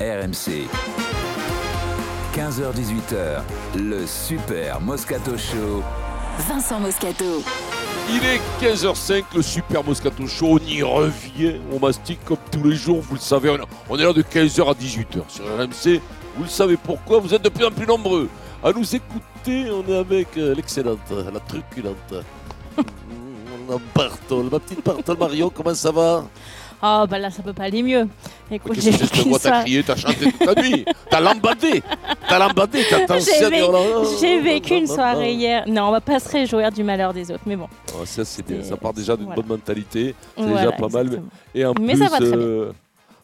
RMC. 15h-18h, le Super Moscato Show. Vincent Moscato. Il est 15h05, le Super Moscato Show, on y revient, on mastique comme tous les jours, vous le savez, on est là de 15h à 18h sur RMC, vous le savez pourquoi, vous êtes de plus en plus nombreux à nous écouter, on est avec euh, l'excellente, la truculente, on a Bartol, ma petite Bartol Marion, comment ça va? Oh bah là ça peut pas aller mieux. Écoute, j'ai que moi, t'as ça. crié, t'as chanté toute la nuit, t'as lambadé, t'as lambadé, t'as J'ai dansé, oh J'ai oh vécu une soirée hier. Non, on va pas se réjouir du malheur des autres, mais bon. Ah, ça c'est bien, ça part déjà d'une voilà. bonne mentalité, c'est Voilà, déjà pas mal. exactement. Et en Mais plus, ça va très euh,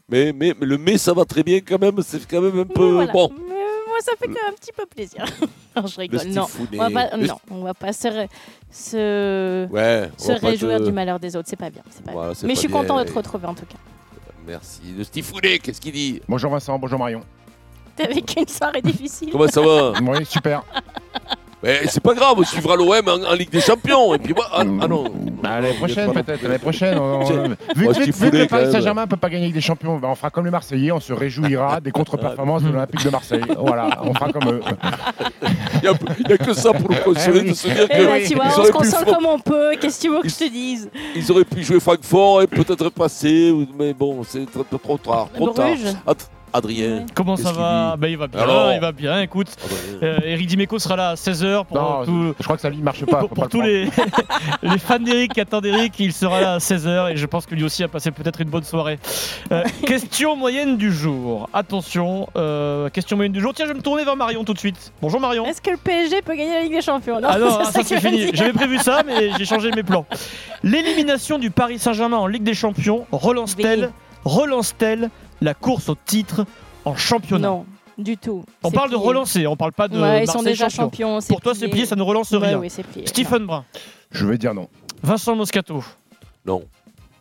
mais, mais, mais le mais ça va très bien quand même, c'est quand même un peu Mais voilà. bon. Mais moi ça fait quand même un petit peu plaisir. non, je Le rigole. Non. On va pas, Le- non, on va pas se, ré- se, Ouais, on se va pas réjouir te- du malheur des autres, c'est pas bien. c'est Pas Voilà, bien. c'est Mais pas je suis bien. content de te retrouver en tout cas. Merci. Le stifounet, qu'est-ce qu'il dit? Bonjour Vincent, bonjour Marion. T'as vécu une soirée difficile? Comment ça va? Oui, super. Mais C'est pas grave, on suivra l'OM en, en Ligue des Champions. Et puis moi, ah, ah non. Bah, l'année prochaine, peut-être. L'année prochaine. on- on- C'est- Vu, Moi, vu- je vu t'y que le Paris. Saint-Germain ne peut pas gagner avec des champions, bah, on fera comme les Marseillais, on se réjouira des contre-performances de l'Olympique de Marseille. Voilà, on fera comme eux. Il n'y a, que ça pour nous consoler Eh de se dire Et là, que tu vois, on se console comme on peut. Qu'est-ce que tu veux que je te dise? ils auraient pu jouer Francfort et peut-être passer. Mais bon, c'est trop, trop tard. Trop tard. Bruges. Ad- Adrien. Comment ça va? Bah, Il va bien, Alors il va bien. Écoute, euh, Eric Dimeco sera là à 16h pour, Non, tout- je crois que sa ne marche pas. pour, faut pour pas tous le les, les fans d'Eric qui attendent Eric. Il sera là à 16h et je pense que lui aussi a passé peut-être une bonne soirée. Euh, question moyenne du jour. Attention, euh, question moyenne du jour. Tiens, je vais me tourner vers Marion tout de suite. Bonjour Marion. Est-ce que le PSG peut gagner la Ligue des Champions? Ah non, c'est ça ça c'est fini. J'avais prévu ça, mais j'ai changé mes plans. L'élimination du Paris Saint-Germain en Ligue des Champions relance-t-elle, relance-t-elle la course au titre en championnat Non, du tout. On parle de relancer, on parle pas de Ouais, ils sont déjà champion. champions. c'est Pour toi, c'est plié, ça ne relance Ouais, rien. oui, c'est plié. Stephen Brun, Je vais dire non. Vincent Moscato, Non.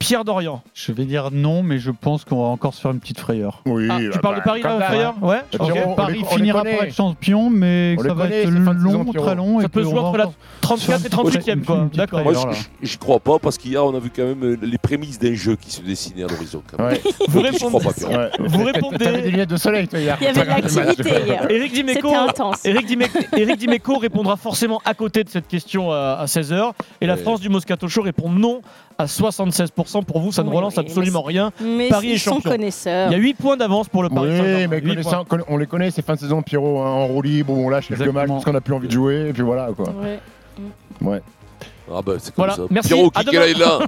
Pierre Dorian. Je vais dire non, mais je pense qu'on va encore se faire une petite frayeur. Oui. Ah, bah, tu parles de bah, Paris là, Frayeur hein. Ouais. Et ok. puis, on- Paris on finira pas être champion, mais On ça va connaît, être long, très long. Ça et peut se jouer entre la encore- 34 et 38e, quoi. Une petite D'accord. Moi, j'y crois pas parce qu'hier, on a vu quand même euh, les prémices d'un jeu qui se dessinait à l'horizon. quand même. Ouais. Vous répondez. Ouais. Vous répondez- des lunettes de soleil, toi, hier. Il y avait de l'activité hier. Eric Dimeco, C'était intense. Eric Dimeco, Eric Dimeco répondra forcément à côté de cette question à, à 16h. Et la. France du Moscato Show répond non à 76%. Pour vous, ça ne Oui, relance oui, absolument mais rien. Mais Paris est ils sont champion. connaisseurs. Il y a 8 points d'avance pour le Paris Oui, Saint-Germain. mais on les connaît, ces fins de saison, Pierrot, hein, en roue libre, où on lâche quelques matchs Exactement. parce qu'on n'a plus envie de jouer, et puis voilà, quoi. Ouais. Ouais. Ah bah, c'est comme Voilà, ça. merci, Pierrot, qui qu'elle est là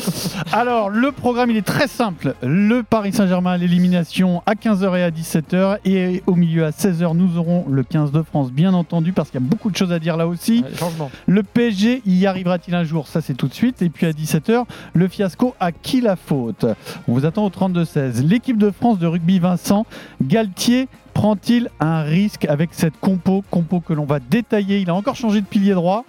Alors, le programme, il est très simple. Le Paris Saint-Germain à l'élimination à 15h et à 17h. Et au milieu à 16h, nous aurons le 15 de France, bien entendu, parce qu'il y a beaucoup de choses à dire là aussi. Ouais, changement. Le PSG, y arrivera-t-il un jour? Ça, c'est tout de suite. Et puis à 17h, le fiasco, à qui la faute? On vous attend au 32-16. L'équipe de France de rugby, Vincent, Galtier prend-il un risque avec cette compo Compo que l'on va détailler. Il a encore changé de pilier droit.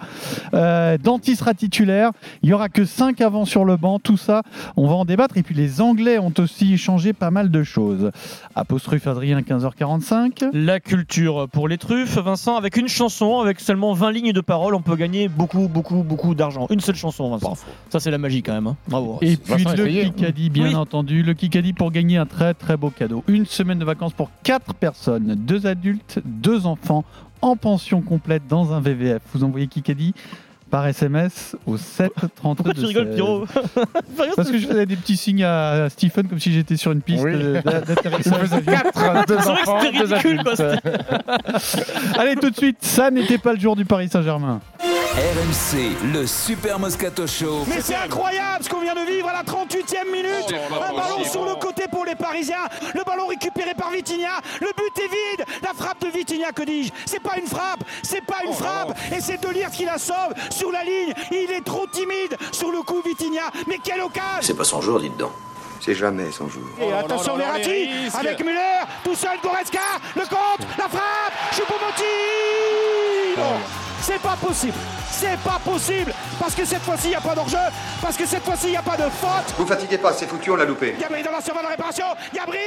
Euh, Danti sera titulaire. Il n'y aura que 5 avant sur le banc. Tout ça, on va en débattre. Et puis les Anglais ont aussi changé pas mal de choses. Apostrophe Adrien, 15h45. La culture pour les truffes, Vincent, avec une chanson, avec seulement 20 lignes de paroles, on peut gagner beaucoup, beaucoup, beaucoup d'argent. Une seule chanson, Vincent. Ça, c'est la magie quand même. hein. Bravo. Et puis le. Kikadi, bien Oui. entendu. Le Kikadi pour gagner un très très beau cadeau. Une semaine de vacances pour 4 personnes, 2 adultes, 2 enfants, en pension complète dans un VVF. Vous envoyez Kikadi par SMS au 7 32 Pourquoi tu rigoles, Pierrot Parce que je faisais des petits signes à Stephen comme si j'étais sur une piste Oui. d'atterrissage. faisait 4, 2 C'est vrai que enfants, c'était 2 ridicule. Allez, tout de suite, ça n'était pas le jour du Paris Saint-Germain. RMC, le Super Moscato Show. Mais c'est incroyable ce qu'on vient de vivre à la 38e minute. Un ballon sur le côté pour les Parisiens. Le ballon récupéré par Vitinha. Le but est vide. La frappe de Vitinha, que dis-je C'est pas une frappe. C'est pas une frappe. Et c'est Delire qui la sauve sur la ligne. Il est trop timide sur le coup Vitinha. Mais quelle occasion C'est pas son jour, dites donc. C'est jamais son jour. Et attention Verratti avec Müller, tout seul Goretzka, le compte, la frappe, Choupo-Moting Non, C'est pas possible, c'est pas possible, parce que cette fois-ci il n'y a pas d'enjeu, parce que cette fois-ci il n'y a pas de faute. Vous fatiguez pas, c'est foutu, on l'a loupé. Gabri dans la survie de réparation, Gabri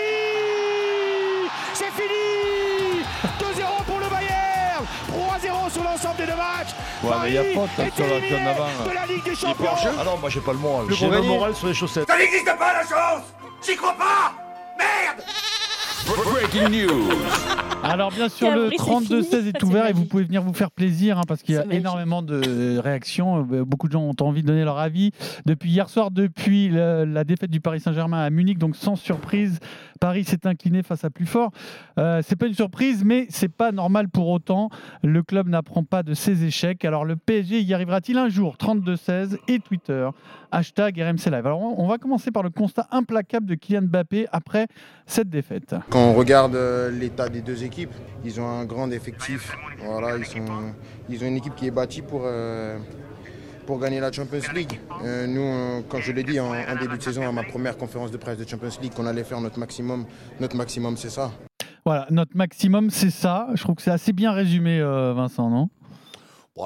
C'est fini. 2-0 pour le Bayern. 3-0 sur l'ensemble des deux matchs. Ouais, mais il y a Paris faute, hein, sur la de la Ligue des pas Champions. Ah non, moi j'ai pas le moral. Le J'ai le moral sur les chaussettes. Ça n'existe pas la chance. J'y crois pas. Merde Breaking news. Alors bien sûr, le bruit, c'est 32-16 fini. est ouvert et vous pouvez venir vous faire plaisir hein, parce qu'il y a énormément de réactions. Euh, Beaucoup de gens ont envie de donner leur avis. Depuis hier soir, depuis le- la défaite du Paris Saint-Germain à Munich, donc sans surprise, Paris s'est incliné face à plus fort. Euh, c'est pas une surprise, mais c'est pas normal pour autant. Le club n'apprend pas de ses échecs. Alors le PSG y arrivera-t-il un jour? 32-16 et Twitter, hashtag RMC Live. Alors on on va commencer par le constat implacable de Kylian Mbappé après cette défaite. Quand on regarde euh, l'état des deux équipes, ils ont un grand effectif. Voilà, ils, ils ont une équipe qui est bâtie pour, euh, pour gagner la Champions League. Euh, nous, quand je l'ai dit en, début de saison, à ma première conférence de presse de Champions League, qu'on allait faire notre maximum, notre maximum c'est ça. Voilà, notre maximum, c'est ça. Je trouve que c'est assez bien résumé, Vincent, non?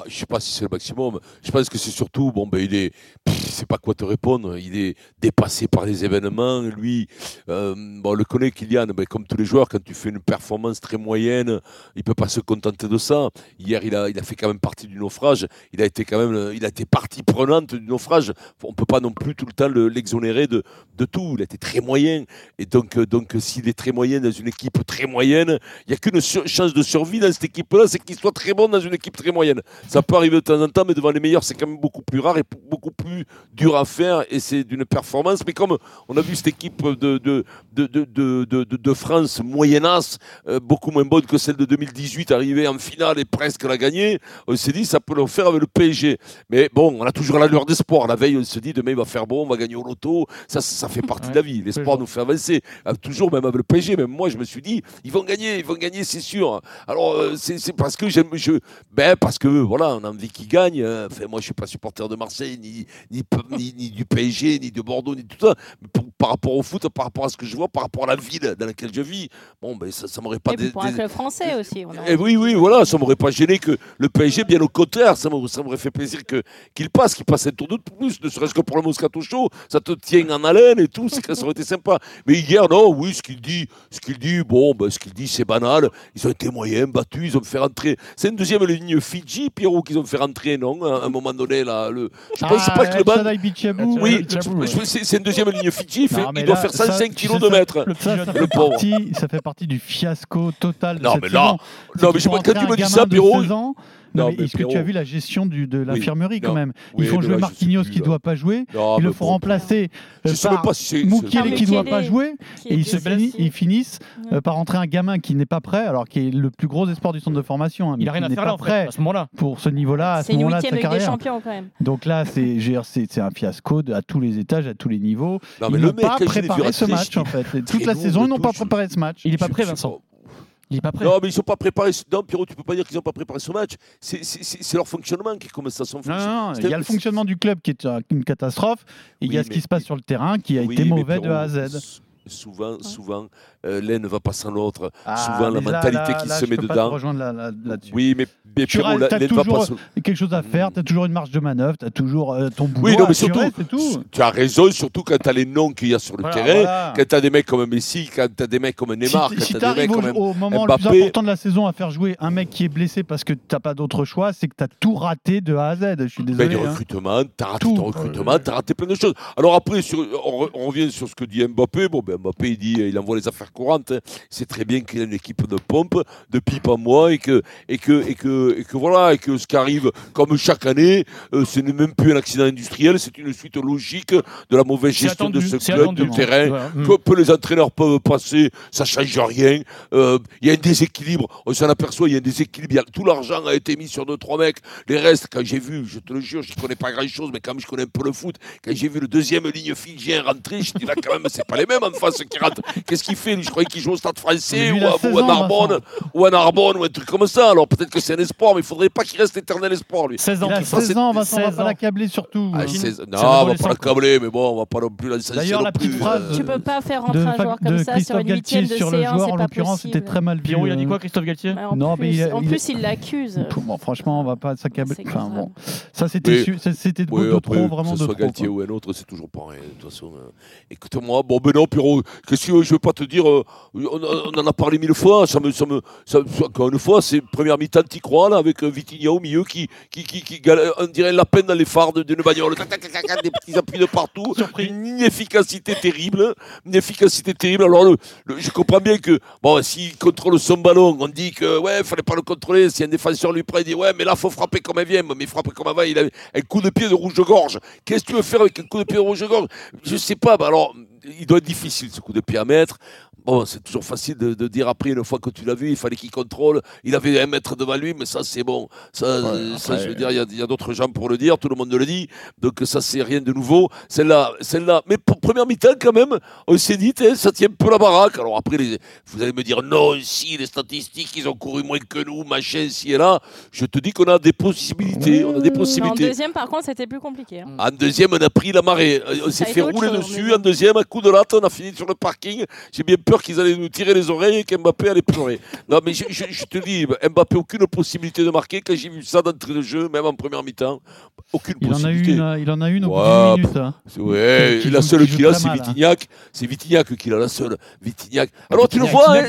Je sais pas si c'est le maximum. Je pense que c'est surtout, bon, ben, il est, pff, c'est pas quoi te répondre. Il est dépassé par les événements. Lui, euh, bon, on le connaît, Kylian, ben, comme tous les joueurs, quand tu fais une performance très moyenne, il peut pas se contenter de ça. Hier, il a, il a fait quand même partie du naufrage. Il a été quand même, il a été partie prenante du naufrage. On peut pas non plus tout le temps le- l'exonérer de, de tout. Il a été très moyen. Et donc, euh, donc, s'il est très moyen dans une équipe très moyenne, il y a qu'une chance de survie dans cette équipe-là, c'est qu'il soit très bon dans une équipe très moyenne. Ça peut arriver de temps en temps, mais devant les meilleurs, c'est quand même beaucoup plus rare et beaucoup plus dur à faire. Et c'est d'une performance. Mais comme on a vu cette équipe de, de, de, de, de, France moyennasse, euh, beaucoup moins bonne que celle de 2018, arrivée en finale et presque la gagner, on s'est dit ça peut le faire avec le PSG. Mais bon, on a toujours la lueur d'espoir. La veille, on se dit demain il va faire bon, on va gagner au loto. Ça, ça, fait partie de la vie. L'espoir nous fait avancer. Euh, Toujours, même avec le PSG, même moi, je me suis dit, ils vont gagner, ils vont gagner, c'est sûr. Alors, euh, c'est c'est parce que j'aime, je, ben, parce que voilà, on a envie qu'ils gagnent. euh, Enfin, moi, je suis pas supporter de Marseille, ni, ni, ni, ni du PSG, ni de Bordeaux, ni tout ça. Mais pour- par rapport au foot, par rapport à ce que je vois, par rapport à la ville dans laquelle je vis, bon, ben, ça, ça m'aurait pas Et pour un club français aussi. on a eh oui, oui, voilà, ça m'aurait pas gêné que le PSG, bien au contraire, ça m'aurait fait plaisir que- qu'il passe, qu'il passe un tour de plus, ne serait-ce que pour le Moscato Show, ça te tient en haleine et tout, ça aurait été sympa. Mais hier, non, oui, ce qu'il dit, ce qu'il dit, bon, ben, ce qu'il dit, c'est banal, ils ont été moyens, battus, ils ont fait rentrer, c'est une deuxième ligne Fidji, Qu'ils ont fait rentrer, non, à un moment donné, là, le, je pense Ah, pas que le ban... Elshadai Bichabou, Oui, euh, c'est une deuxième ligne Fidji, il, doit faire ça, 105 tu kilos sais, de mètre. le- pauvre. partie, ça fait partie du fiasco total Non, mais là- non, mais quand tu me dis ça, Pierrot, 16 ans. Non, Non, mais mais est-ce que tu as vu la gestion du, de Oui, l'infirmerie quand même? Oui, Ils font mais jouer là, Marquinhos qui ne doit pas jouer. Non, Ils le font remplacer euh, par Moukielé qui ne doit pas jouer. Et ils, se finissent, ils finissent Ouais. euh, par rentrer un gamin qui n'est pas prêt, alors qui est le plus gros espoir du centre de formation. hein, mais Il a rien à n'est faire pas là en fait, prêt à ce moment-là. pour ce niveau-là, à ce C'est une moment-là de huitième sa Ligue des. Champions quand même. Donc là, c'est un fiasco à tous les étages, à tous les niveaux. Non, ils mais n'ont le mec, pas préparé ce match en fait. Toute la saison, ils n'ont pas préparé ce match. Il est pas prêt, Vincent. Il est pas prêt. Non, mais ils sont pas préparés. Non, Pierrot, tu peux pas dire qu'ils n'ont pas préparé ce match. C'est- leur fonctionnement qui est comme ça. Son Non, non, il y a le fonctionnement du club qui est une catastrophe, et il y a ce mais- qui se passe sur le terrain qui a Oui, été mauvais de A à Z. Souvent, souvent, euh, l'un ne va pas sans l'autre. Ah, souvent, la mentalité là, qui là, se met peux pas dedans. te rejoindre là-. Oui, mais, mais Tu ne va toujours quelque chose à faire, tu as toujours une marge de manœuvre, tu as toujours euh, ton boulot Oui, non, mais surtout, tout. tu as raison, surtout quand tu as les noms qu'il y a sur le Voilà, terrain. voilà. Quand tu as des mecs comme Messi, quand tu as des mecs comme Neymar, si quand si tu tu as des mecs arrives comme au, au moment le plus Mbappé. important de la saison à faire jouer un mec qui est blessé parce que tu n'as pas d'autre choix, c'est que tu as tout raté de A à Z. Je suis Ben, désolé. du hein. recrutement, t'as raté Tout. ton recrutement, t'as raté plein de choses. Alors après, sur- on, re- on revient sur ce que dit Mbappé. Bon, ben Mbappé, il dit, il envoie les affaires courantes. hein. C'est très bien qu'il a une équipe de pompe, de pipe à moi, et que, et que, et que, et que voilà, et que ce qui arrive, comme chaque année, euh, ce n'est même plus un accident industriel, c'est une suite logique de la mauvaise gestion de ce club, attendu. du terrain. Que, que les entraîneurs peuvent passer, ça change rien. Euh, Il y a un déséquilibre, on s'en aperçoit, il y a un déséquilibre. A- tout l'argent a été mis sur deux, trois mecs. Les restes, quand j'ai vu, je te le jure, je ne connais pas grand chose, mais quand même je connais un peu le foot, quand j'ai vu le deuxième ligne fidjien rentrer, je dis là quand même, c'est pas les mêmes en face qui rentrent. Qu'est-ce qu'il fait Je croyais qu'il joue au stade français ou, à, 16 ou à ans, Narbonne, ou à Narbonne, ou un truc comme ça. Alors peut-être que c'est un espoir, mais il faudrait pas qu'il reste éternel espoir lui. 16 ans. Il a Christophe. 16 ans, Vincent, on va 16 pas ans. l'accabler surtout. Ah, hein. non, on va pas câbler, mais bon, on va pas non plus l'incenser D'ailleurs, non la petite plus, phrase euh, Tu peux pas faire de, rentrer un joueur comme ça sur une Galtier huitième de sur le C1, joueur, c'est en pas l'occurrence, c'était très mal vu. Pierrot, il a dit quoi, Christophe Galtier Ouais, En Non, plus, mais il a- en il- plus, il l'accuse. Franchement, on va pas s'accabler. Enfin, bon. Ça, c'était de, trop, vraiment que de ce soit trop. Galtier ou un autre, c'est toujours pareil. De toute façon, euh, écoute-moi, bon, ben non, Pierrot, Pierrot. Qu'est-ce que je veux pas te dire euh, on, on en a parlé mille fois. Ça me, ça me, ça, encore une fois, c'est première mi-temps, t'y crois là, avec euh, Vitinha au milieu qui, qui, qui, qui gal- on dirait la peine dans les phares de- d'une bagnole. Des petits appuis de partout. Une inefficacité terrible. Une efficacité terrible. Alors, le, le- je comprends bien que, bon, s'il contrôle son ballon, on dit que, ouais, fallait pas le contrôler. Si un défenseur lui prend, il dit, ouais, mais là, faut frapper comme elle vient. Mais frapper comme avant, il a un coup de pied de rouge-gorge. Qu'est-ce que tu veux faire avec un coup de pied de rouge-gorge? Je sais pas. bah alors, il doit être difficile, ce coup de pied à mettre. Bon, c'est toujours facile de, de dire après, une fois que tu l'as vu, il fallait qu'il contrôle. Il avait un mètre devant lui, mais ça, c'est bon. Ça, euh, je veux dire, il y a, il y a d'autres gens pour le dire, tout le monde le dit. Donc, ça, c'est rien de nouveau. Celle-là, celle-là. Mais pour première mi-temps, quand même, on s'est dit, hein, ça tient un peu la baraque. Alors, après, les- vous allez me dire, non, si, les statistiques, ils ont couru moins que nous, machin, ci et là. Je te dis qu'on a des possibilités. On a des En possibilités. deuxième, par contre, c'était plus compliqué. hein. En deuxième, on a pris la marée. Euh, On s'est a fait rouler chose, dessus. mais En deuxième, à coup de latte, on a fini sur le parking. J'ai bien peur qu'ils allaient nous tirer les oreilles et qu'Mbappé allait pleurer. Non, mais je, je- je te dis, Mbappé, aucune possibilité de marquer. Quand j'ai vu ça d'entrée de jeu, même en première mi-temps, aucune Il en a possibilité. une, euh, il en a une au bout Ouais, d'une minute. hein. C'est- Ouais, Qui- qui la seule qu'il a, c'est hein. Vitignac. C'est Vitignac qui a la seule. Vitignac. Alors, tu le vois, hein,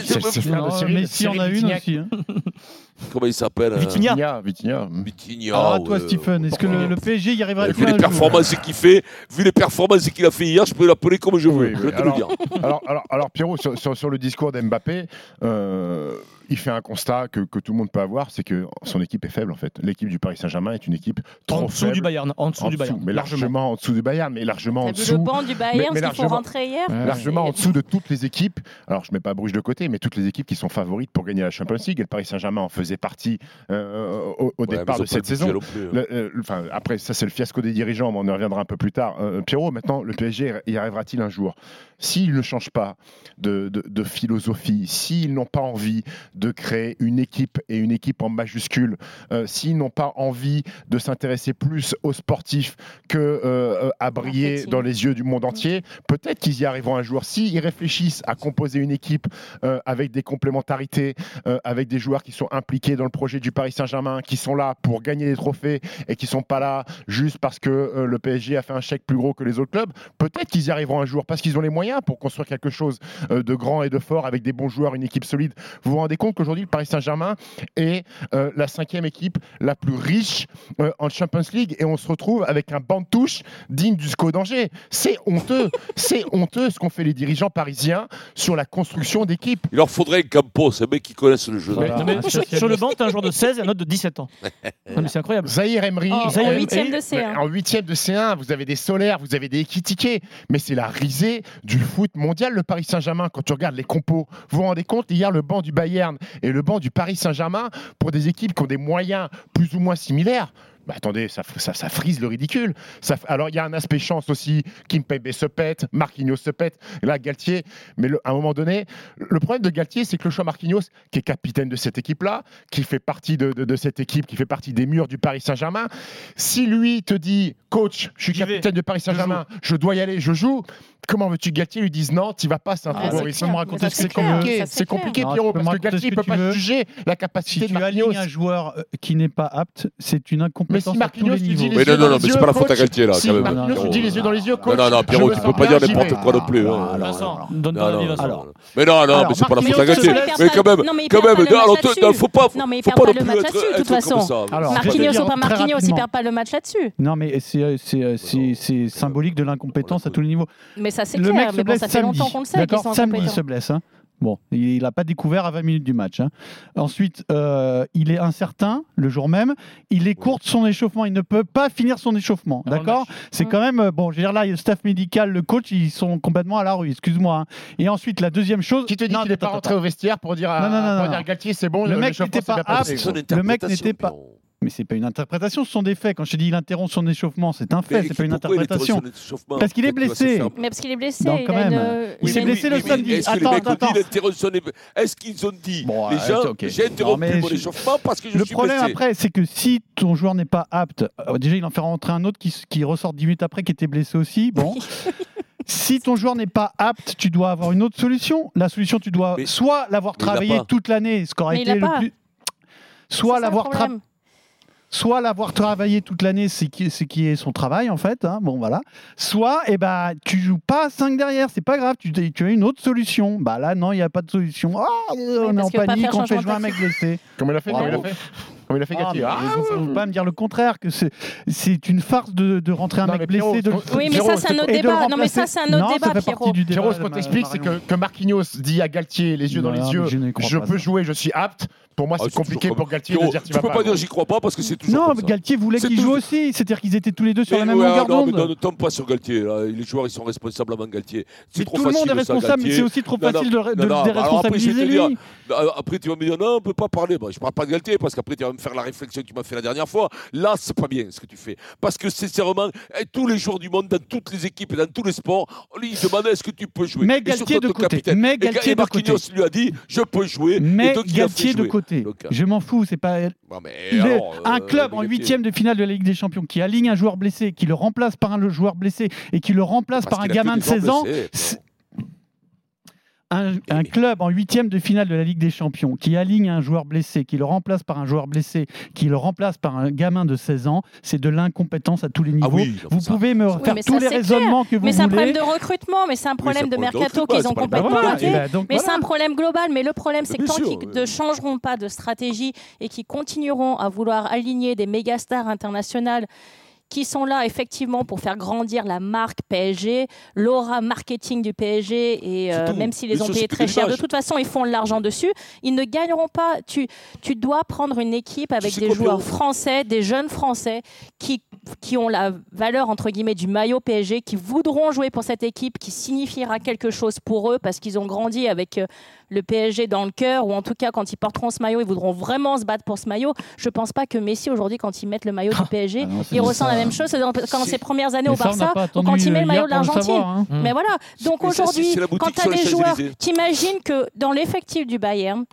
Non, Cyril- Messi en a une aussi. hein. comment il s'appelle hein Vitinha. Vitinha, Vitinha. Alors à toi. Stephen, est-ce que le, le PSG y arrivera Vu les performances qu'il fait, vu les performances qu'il a fait hier, je peux l'appeler comme je veux. Oui, je oui. vais te le Alors, dire. alors, alors, alors, Pierrot, sur, sur- sur le discours d'Mbappé, euh, il fait un constat que, que tout le monde peut avoir, c'est que son équipe est faible en fait. L'équipe du Paris Saint-Germain est une équipe trop En dessous faible. du Bayern. En dessous En du dessous, Bayern. mais largement. en dessous du Bayern, mais largement en T'as vu dessous. le banc du Bayern, mais ce qu'ils font largement- rentrer hier Ouais. largement en dessous de toutes les équipes. Alors, je mets pas Bruges de côté, mais toutes les équipes qui sont favorites pour gagner la Champions League. Et le Paris Saint-Germain en faisait partie euh, au, au Ouais, mais départ de cette saison. plus, hein. Le- euh, enfin, après, ça, c'est le fiasco des dirigeants, mais on y reviendra un peu plus tard. Euh, Pierrot, maintenant, le PSG y arrivera-t-il un jour? S'ils ne changent pas de, de- de philosophie, s'ils n'ont pas envie de créer une équipe et une équipe en majuscule, euh, s'ils n'ont pas envie de s'intéresser plus aux sportifs que euh, euh, à briller dans les yeux du monde entier, peut-être qu'ils y arriveront un jour. S'ils réfléchissent à composer une équipe euh, avec des complémentarités, avec des joueurs qui sont impliqués dans le projet du Paris Saint-Germain, qui sont là pour gagner des trophées et qui sont pas là juste parce que le PSG a fait un chèque plus gros que les autres clubs, peut-être qu'ils y arriveront un jour parce qu'ils ont les moyens pour construire quelque chose euh, de grand et de fort avec des bons joueurs, une équipe solide. Vous vous rendez compte qu'aujourd'hui, le Paris Saint-Germain est euh, la cinquième équipe la plus riche euh, en Champions League et on se retrouve avec un banc de touche digne du SCO d'Angers. C'est honteux, c'est honteux ce qu'ont fait les dirigeants parisiens sur la construction d'équipes. Il leur faudrait un Campos, un mec qui connaisse le jeu. Voilà. Non, mais sur, le banc, t'as un joueur de 16 et un autre de 17 ans. Non, mais c'est incroyable. Zahir Emery, En- en Zahir huitième de C1. En huitième de C1, vous avez des solaires, vous avez des équitiqués, mais c'est la risée du foot mondial, le Paris Saint-Germain. Quand tu regardes les compos, vous vous rendez compte, hier, le banc du Bayern et le banc du Paris Saint-Germain, pour des équipes qui ont des moyens plus ou moins similaires, bah attendez, ça, ça, ça frise le ridicule. Ça, alors, il y a un aspect chance aussi. Kimpembe se pète, Marquinhos se pète, et là, Galtier. Mais le- à un moment donné, le problème de Galtier, c'est que le choix Marquinhos, qui est capitaine de cette équipe-là, qui fait partie de, de- de cette équipe, qui fait partie des murs du Paris Saint-Germain, si lui te dit, coach, je suis vais. capitaine de Paris Saint-Germain, je, dois y aller, je joue, comment veux-tu Galtier lui dise non, tu vas pas, c'est un Ah, favori. c'est me raconter ce que C'est compliqué, c'est compliqué, Pierrot, parce que Galtier ne peut pas juger la capacité de Marquinhos. un joueur euh, qui n'est pas apte, c'est une incompétence à tous les niveaux. Mais non, non, non, mais c'est pas la faute à Galtier, là, Si quand même. Marquinhos dit non, les yeux dans les yeux, coach. Non, non, non, Pierrot, tu peux pas dire n'importe quoi non plus. Mais non, non, mais c'est pas la faute à Galtier. Mais quand même, non, mais il quand même, alors, faut pas, Non, mais il faut pas le plus match là-dessus, de toute façon. Marquinhos ou pas Marquinhos, il perd pas le match là-dessus. Non, mais c'est c'est- c'est- c'est symbolique de l'incompétence à tous les niveaux. Mais ça, c'est Le mec clair. se Mais bon, blesse ça fait samedi. longtemps qu'on le sait D'accord, samedi il se blesse. hein. Bon, il n'a pas découvert à 20 minutes du match. hein. Ensuite, euh, il est incertain le jour même. Il écourte son échauffement. Il ne peut pas finir son échauffement. D'accord. C'est Mm. quand même. euh, Bon, je veux dire, là, le staff médical, le coach, ils sont complètement à la rue. Excuse-moi. hein. Et ensuite, la deuxième chose. Qui te dit Non, qu'il n'est pas rentré au vestiaire pour dire à Non, non, non, pour non. dire Galtier, c'est bon, Le mec l'échauffement n'était bien pas passé. Le mec n'était pas-. Mais c'est pas une interprétation, ce sont des faits. Quand je te dis il interrompt son échauffement, c'est un fait, c'est pas une il interprétation. sur son échauffement Parce qu'il est blessé. Mais parce qu'il est blessé. Non, il quand a même. une- Il s'est blessé le samedi. Est-ce que Attends, les attends, Est-ce qu'ils ont dit Bon, les gens ok. J'ai interrompu mon je- échauffement parce que je Le suis problème blessé. après, c'est que si ton joueur n'est pas apte, euh, déjà il en fait rentrer un autre qui, qui ressort 10 minutes après qui était blessé aussi. Bon. si ton joueur n'est pas apte, tu dois avoir une autre solution. La solution, tu dois Mais- soit l'avoir il travaillé toute l'année, ce qu'aurait Mais il été le plus. Soit le l'avoir problème. travaillé. Soit l'avoir travaillé toute l'année, c'est qui, c'est qui est son travail en fait. hein, bon voilà. Soit, eh ben, tu joues pas à 5 derrière, c'est pas grave, tu, tu as une autre solution. Bah là, non, il n'y a pas de solution. Ah, on est en panique, on fait jouer un mec blessé. Comme il a fait, comme il a Bravo. fait? Comme il a fait Ah, mais Ah, vous pouvez pas me dire le contraire, que c'est, c'est une farce de, de rentrer un Non, mec mais blessé. Oui, mais Pierrot, ça, c'est un autre et de le débat. Non, mais ça, remplacer. c'est un autre Non, débat, ça fait Pierrot. partie du débat. Pierrot, ce qu'on t'explique, c'est que, que Marquinhos dit à Galtier, les yeux dans les yeux, je ne peux jouer, je suis apte. Pour moi, Ah, c'est c'est compliqué toujours pour comme- Galtier de Pierrot, dire tu tu vas peux pas. pas dire j'y crois pas parce que c'est toujours Non, comme ça. Galtier voulait C'est qu'il joue aussi. C'est-à-dire qu'ils étaient tous les deux sur la même ouais, longueur non, mais d'onde. ne tombe pas sur Galtier. là. Les joueurs, ils sont responsables avant Galtier. C'est Mais trop tout le monde facile, est ça, responsable, mais Galtier. c'est aussi trop Non, non, facile de, de, non, de alors après, je vais déresponsabiliser te dire, lui. Euh, Après, tu vas me dire non, on peut pas parler. Bah, je parle pas de Galtier parce qu'après, tu vas me faire la réflexion que tu m'as fait la dernière fois. Là, c'est pas bien ce que tu fais. Parce que sincèrement, eh, tous les joueurs du monde, dans toutes les équipes et dans tous les sports, ils demandaient est-ce que tu peux jouer? Mais Galtier de côté. capitaine. Mais Galtier et de Marquinhos côté. lui a dit je peux jouer. Mais et donc, Galtier de côté. Donc, euh, Je m'en fous, c'est pas. bon, mais alors, un euh, club en huitième de finale de la Ligue des Champions qui aligne un joueur blessé, qui le remplace par un joueur blessé et qui le remplace Parce par un gamin de des joueurs 16 ans, blessés. Un, un club en huitième de finale de la Ligue des Champions qui aligne un joueur blessé, qui le remplace par un joueur blessé, qui le remplace par un gamin de 16 ans, c'est de l'incompétence à tous les niveaux. Ah oui, non, vous ça- pouvez me Oui, faire mais tous ça, les raisonnements que vous Mais c'est un voulez. problème de recrutement, mais c'est un problème de mercato qu'ils ont complètement voilà, bah, donc Mais c'est un problème global. Mais le problème, c'est que tant qu'ils ne changeront pas de stratégie et qu'ils continueront à vouloir aligner des méga stars internationales qui sont là effectivement pour faire grandir la marque PSG, l'aura marketing du PSG, et euh, même s'ils les ont payés très cher, de toute façon ils font de l'argent dessus. Ils ne gagneront pas. Tu, tu dois prendre une équipe avec des joueurs Pierrot français, des jeunes français qui qui ont la valeur entre guillemets du maillot PSG, qui voudront jouer pour cette équipe, qui signifiera quelque chose pour eux parce qu'ils ont grandi avec euh, le PSG dans le cœur, ou en tout cas quand ils porteront ce maillot, ils voudront vraiment se battre pour ce maillot. Je pense pas que Messi aujourd'hui, quand ils mettent le maillot du PSG, Ah non, il ressent la même chose dans, quand ses premières années au Barça, ou quand il met le maillot de l'Argentine. hein. Mais voilà. Donc aujourd'hui, quand tu as des joueurs, t'imagines que dans l'effectif du Bayern,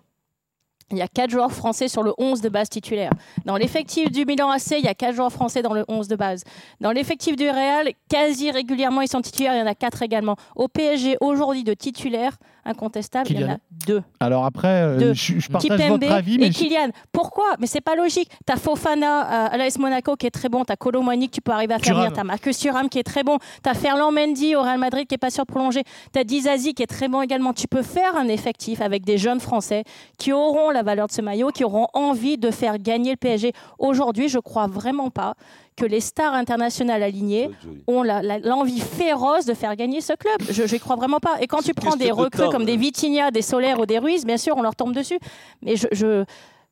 il y a quatre joueurs français sur le 11 de base titulaire. Dans l'effectif du Milan AC, il y a quatre joueurs français dans le 11 de base. Dans l'effectif du Real, quasi régulièrement, ils sont titulaires. Il y en a quatre également. Au PSG, aujourd'hui, de titulaires incontestables, il y en a deux. Alors après, euh, je, je partage Kipembe votre avis, mais et je- Kylian. Pourquoi? Mais c'est pas logique. T'as Fofana à à l'AS Monaco qui est très bon. T'as Colomani que tu peux arriver à faire Thuram. venir. T'as Marcus Thuram qui est très bon. T'as Ferland Mendy au Real Madrid qui est pas sûr de prolonger. T'as Dizazi qui est très bon également. Tu peux faire un effectif avec des jeunes Français qui auront la valeur de ce maillot, qui auront envie de faire gagner le PSG. Aujourd'hui, je crois vraiment pas que les stars internationales alignées ont l'envie féroce de faire gagner ce club. Je n'y crois vraiment pas. Et quand tu prends des de recrues comme des ouais. Vitinha, des Solaire ou des Ruiz, bien sûr, on leur tombe dessus. Mais je. je-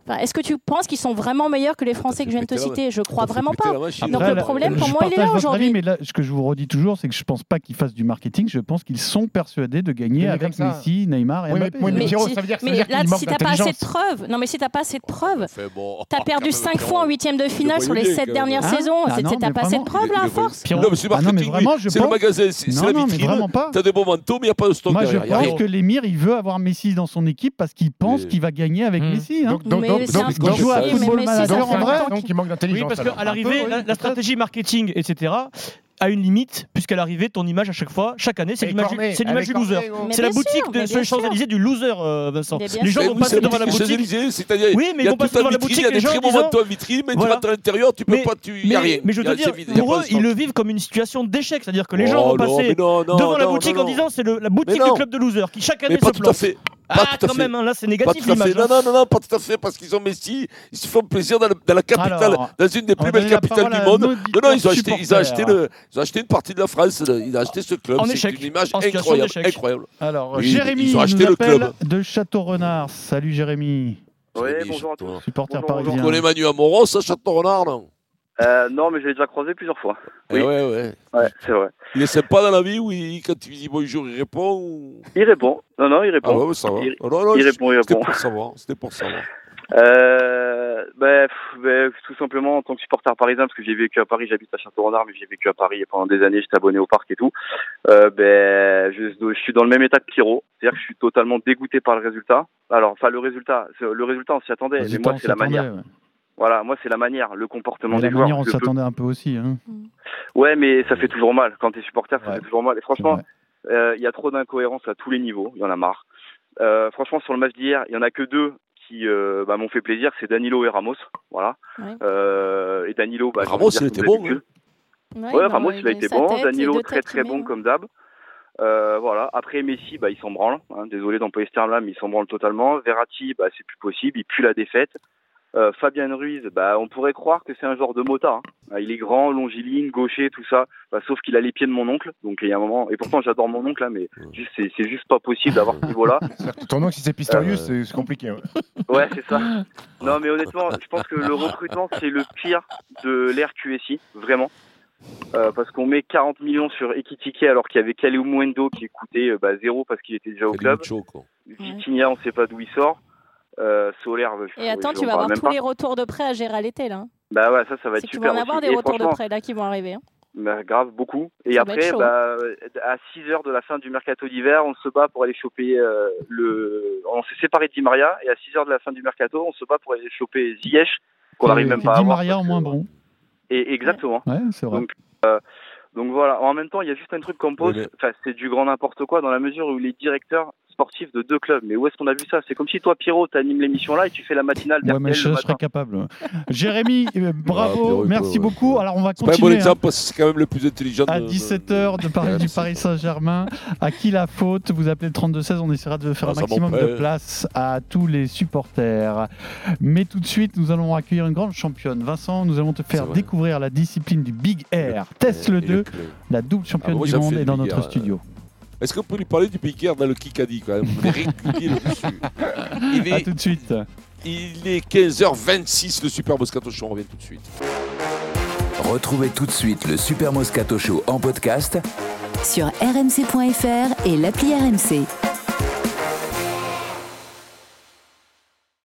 enfin, Est-ce que tu penses qu'ils sont vraiment meilleurs que les Français que je viens de te citer? Je crois vraiment pas. machine. Donc le problème, je pour moi, il est là aujourd'hui. Mais là, ce que je vous redis toujours, c'est que je pense pas qu'ils fassent du marketing. Je pense qu'ils sont persuadés de gagner avec Messi, Neymar et Oui, mais- Mbappé. mais ça veut dire, ça veut Mais dire là, si t'as pas assez de preuves, non, mais si t'as pas assez de preuves, bon. t'as perdu quand même, 5 fois en huitième de finale sur les voyez, 7 quand dernières même. saisons. Ah T'as pas assez de preuves là, à force Non, mais c'est Ah marketing, je C'est le magasin, c'est la non, mais vitrine. vraiment pas. T'as des bons manteaux, mais il n'y a pas de stock Moi, je derrière. y a pense que l'émir, il veut avoir Messi dans son équipe parce qu'il pense qu'il va gagner avec. Messi. Donc, donc, donc, joue à Oui, Football Manager en vrai. donc il manque Oui, d'intelligence. parce alors. qu'à l'arrivée, la, oui, stratégie marketing, etc., a une limite, puisqu'à l'arrivée, ton image à chaque fois, chaque année, c'est l'image du- c'est l'image avec du loser. C'est la boutique sûr, de. Champs-Élysées du loser, euh, Vincent. Les gens vont oui, passer devant la boutique. C'est-à-dire, Oui, mais il y ils a vont passer devant la vitrine, boutique, il y a les des gens très bons disant- manteaux en vitrine, mais tu rentres à l'intérieur, tu peux Mais- pas, tu y rien. mais je veux dire, pour eux, de ils le vivent comme une situation d'échec. C'est-à-dire que les gens Oh vont non, passer devant la boutique en disant c'est la boutique du club de losers qui chaque année Mais pas se tout à plante. Fait. Ah, Pas tout à quand fait. même, hein, là c'est Pas négatif tout à fait. l'image. Non, hein. non, non, non, pas tout à fait, parce qu'ils ont Messi, ils se font plaisir dans, le- dans la capitale, Alors, dans une des on plus belles capitales du monde. Non, non, ils ont acheté, ils ont acheté, le, ils ont acheté une partie de la France, ils ont acheté ce club. C'est une image incroyable, incroyable. Alors, Oui, Jérémy ils ont acheté nous le appelle club. de Château-Renard. Salut Jérémy, Oui, Jérémy, bonjour à toi. tous. supporter Bonjour, bonjour. Tu parisien. connais Manu Amoros à Château-Renard, non? Euh, non, mais je l'ai déjà croisé plusieurs fois. Eh Oui. ouais, ouais. Ouais, c'est vrai. Il est sympa dans la vie ou il- quand tu lui dis bonjour, il répond ou... Il répond. Non, non, il Ah répond. ouais, ouais, ça va. Il- Oh, non, non, il je- répond, il C'était répond. pour savoir. C'était pour savoir. Euh, ben, pff, ben, tout simplement en tant que supporter parisien, parce que j'ai vécu à Paris, j'habite à Château-Renard, mais j'ai vécu à Paris pendant des années, j'étais abonné au parc et tout. Euh, ben, je, je suis dans le même état que Pierrot, c'est-à-dire que je suis totalement dégoûté par le résultat. Alors, enfin, le résultat, le résultat, on s'y attendait, mais moi, c'est la manière. ouais. Voilà, moi, c'est la manière, le comportement Mais des la joueurs. manière, on s'attendait un peu aussi. Hein. Ouais, mais ça fait toujours mal. Quand t'es supporter, ça Ouais. fait toujours mal. Et franchement, euh, il y a trop d'incohérences à tous les niveaux. Il y en a marre. Euh, franchement, sur le match d'hier, il y en a que deux qui euh, bah, m'ont fait plaisir, c'est Danilo et Ramos. Voilà. Ouais. Euh, et Danilo, bah, j'ai Ramos, il était bon. hein. Ouais, bah, Ramos, il a été bon. tête, Danilo, très très bon comme d'hab. Euh, voilà. Après Messi, bah, il s'en branle. hein. Désolé d'employer ce terme-là, mais il s'en branle totalement. Verratti, bah, c'est plus possible. Il pue la défaite. Euh, Fabien Ruiz, bah, on pourrait croire que c'est un genre de mota. hein. Ah, Il est grand, longiligne, gaucher, tout ça. Bah, sauf qu'il a les pieds de mon oncle. Donc il y a un moment. Et pourtant, j'adore mon oncle, là, mais juste, c'est, c'est juste pas possible d'avoir ce niveau-là. Ton nom, si c'est Pistorius, Euh, c'est- c'est compliqué. ouais. Ouais, c'est ça. Non, mais honnêtement, je pense que le recrutement, c'est le pire de l'ère QSI, vraiment. Euh, parce qu'on met 40 millions sur Ekitike alors qu'il y avait Kaleo Muendo qui coûtait euh, bah, zéro parce qu'il était déjà au club. Vitinha, on sait pas d'où il sort. Euh, Solaire, Et attends, tu vas avoir tous pas. les retours de prêt à gérer à l'été là. hein. Bah ouais, ça, ça va être que tu vas super en avoir aussi. des Et retours de prêt là qui vont arriver. hein. bah, grave, beaucoup. Et Ça après, bah, à 6 heures de la fin du mercato d'hiver, on se bat pour aller choper euh, le. On s'est séparé de Di Maria et à 6 heures de la fin du mercato, on se bat pour aller choper Ziyech qu'on n'arrive même pas à Di avoir. Maria en moins bon. Et exactement. Ouais, c'est vrai. Donc, euh, donc voilà. En même temps, il y a juste un truc qu'on pose. Enfin, c'est du grand n'importe quoi dans la mesure où les directeurs sportifs de deux clubs. Mais où est-ce qu'on a vu ça? C'est comme si toi, Pierrot, t'animes l'émission là et tu fais la matinale Ouais, mais je le serais capable. Jérémy, euh, bravo, Pierrot, il merci ouais. beaucoup. Alors on va C'est pas un bon continuer. hein. exemple parce que c'est quand même le plus intelligent. À de- de- 17h de parler Ouais, du Paris Saint-Germain. À qui la faute? Vous appelez le 32-16, on essaiera de faire Ah, un ça maximum de place à tous les supporters. Mais tout de suite, nous allons accueillir une grande championne. Vincent, nous allons te faire découvrir la discipline du Big Air. Test le Et 2, club. la double championne Ah, moi, du monde est dans notre Air, studio. Est-ce qu'on peut lui parler du Big Air dans le Kikadi quand même? Régulier dessus. Il est, tout de suite. il est 15h26, le Super Moscato Show, on revient tout de suite. Retrouvez tout de suite le Super Moscato Show en podcast Sur rmc.fr et l'appli RMC.